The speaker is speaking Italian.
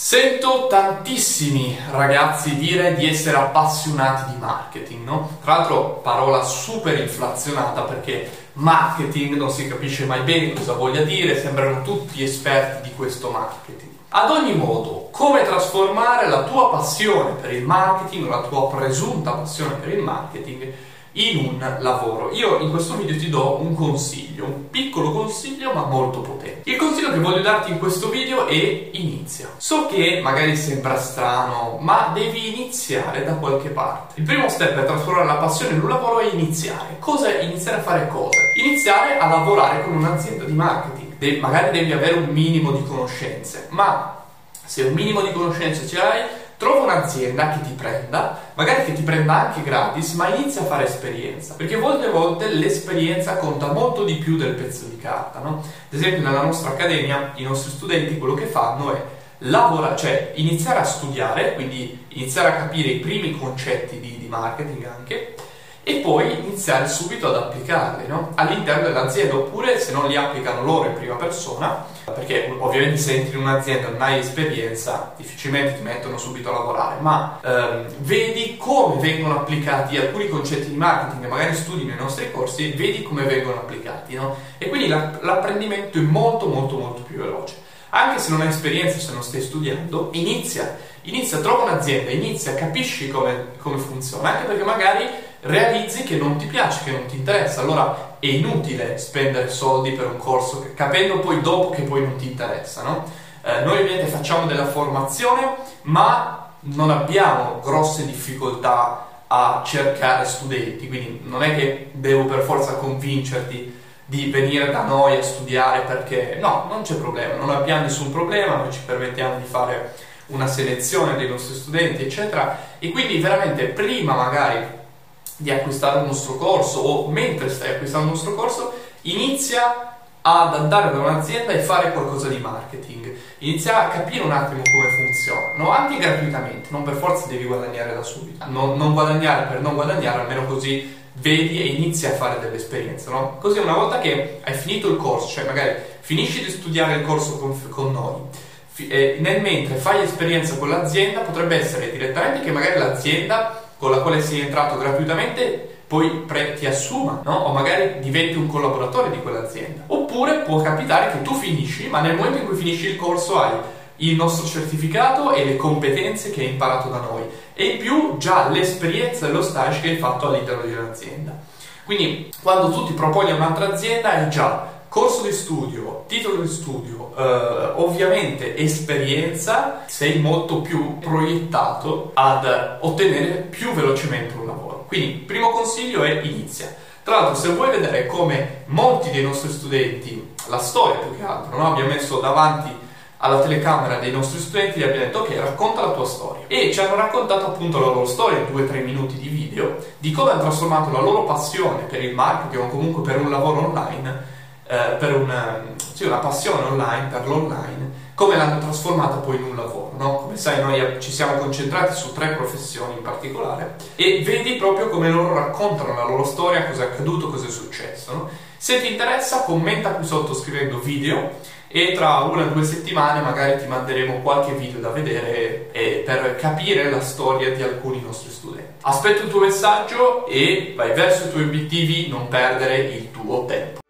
Sento tantissimi ragazzi dire di essere appassionati di marketing, no? Tra l'altro parola super inflazionata perché marketing non si capisce mai bene cosa voglia dire, sembrano tutti esperti di questo marketing. Ad ogni modo, come trasformare la tua passione per il marketing, la tua presunta passione per il marketing, in un lavoro. Io in questo video ti do un consiglio, un piccolo consiglio ma molto potente. Il consiglio che voglio darti in questo video è inizia. So che magari sembra strano, ma devi iniziare da qualche parte. Il primo step per trasformare la passione in un lavoro è iniziare. Cosa iniziare a fare cosa? Iniziare a lavorare con un'azienda di marketing. De- magari devi avere un minimo di conoscenze, ma se un minimo di conoscenze ce l'hai, un'azienda che ti prenda, magari che ti prenda anche gratis, ma inizia a fare esperienza, perché molte volte l'esperienza conta molto di più del pezzo di carta, no? Ad esempio nella nostra accademia i nostri studenti quello che fanno è lavorare, cioè iniziare a studiare, quindi iniziare a capire i primi concetti di, di marketing anche, e poi iniziare subito ad applicarli no? all'interno dell'azienda oppure se non li applicano loro in prima persona perché ovviamente se entri in un'azienda e non hai esperienza difficilmente ti mettono subito a lavorare ma ehm, vedi come vengono applicati alcuni concetti di marketing che magari studi nei nostri corsi vedi come vengono applicati no? e quindi l'apprendimento è molto molto molto più veloce anche se non hai esperienza, se non stai studiando, inizia, inizia, trova un'azienda, inizia, capisci come, come funziona, anche perché magari realizzi che non ti piace, che non ti interessa, allora è inutile spendere soldi per un corso capendo poi dopo che poi non ti interessa, no? eh, noi ovviamente facciamo della formazione, ma non abbiamo grosse difficoltà a cercare studenti, quindi non è che devo per forza convincerti di venire da noi a studiare perché no, non c'è problema, non abbiamo nessun problema, noi ci permettiamo di fare una selezione dei nostri studenti, eccetera, e quindi veramente prima magari di acquistare un nostro corso o mentre stai acquistando un nostro corso, inizia ad andare da un'azienda e fare qualcosa di marketing, inizia a capire un attimo come funzionano, anche gratuitamente, non per forza devi guadagnare da subito, non, non guadagnare per non guadagnare, almeno così vedi e inizi a fare delle esperienze, no? Così una volta che hai finito il corso, cioè magari finisci di studiare il corso con, con noi, eh, nel mentre fai esperienza con l'azienda, potrebbe essere direttamente che magari l'azienda con la quale sei entrato gratuitamente poi pre- ti assuma, no? o magari diventi un collaboratore di quell'azienda. Oppure può capitare che tu finisci, ma nel momento in cui finisci il corso hai il nostro certificato e le competenze che hai imparato da noi e in più già l'esperienza e lo stage che hai fatto all'interno di un'azienda. Quindi quando tu ti proponi a un'altra azienda hai già corso di studio, titolo di studio, eh, ovviamente esperienza, sei molto più proiettato ad ottenere più velocemente un lavoro. Quindi, primo consiglio è inizia. Tra l'altro, se vuoi vedere come molti dei nostri studenti, la storia più che altro, no? abbiamo messo davanti alla telecamera dei nostri studenti gli abbiamo detto ok racconta la tua storia e ci hanno raccontato appunto la loro storia in 2-3 minuti di video di come hanno trasformato la loro passione per il marketing o comunque per un lavoro online eh, per una, sì, una, passione online, per l'online, come l'hanno trasformata poi in un lavoro. No? Come sai, noi ci siamo concentrati su tre professioni in particolare e vedi proprio come loro raccontano la loro storia, cosa è accaduto, cosa è successo. No? Se ti interessa, commenta qui sotto scrivendo video e tra una o due settimane magari ti manderemo qualche video da vedere eh, per capire la storia di alcuni nostri studenti. Aspetto il tuo messaggio e vai verso i tuoi obiettivi, non perdere il tuo tempo.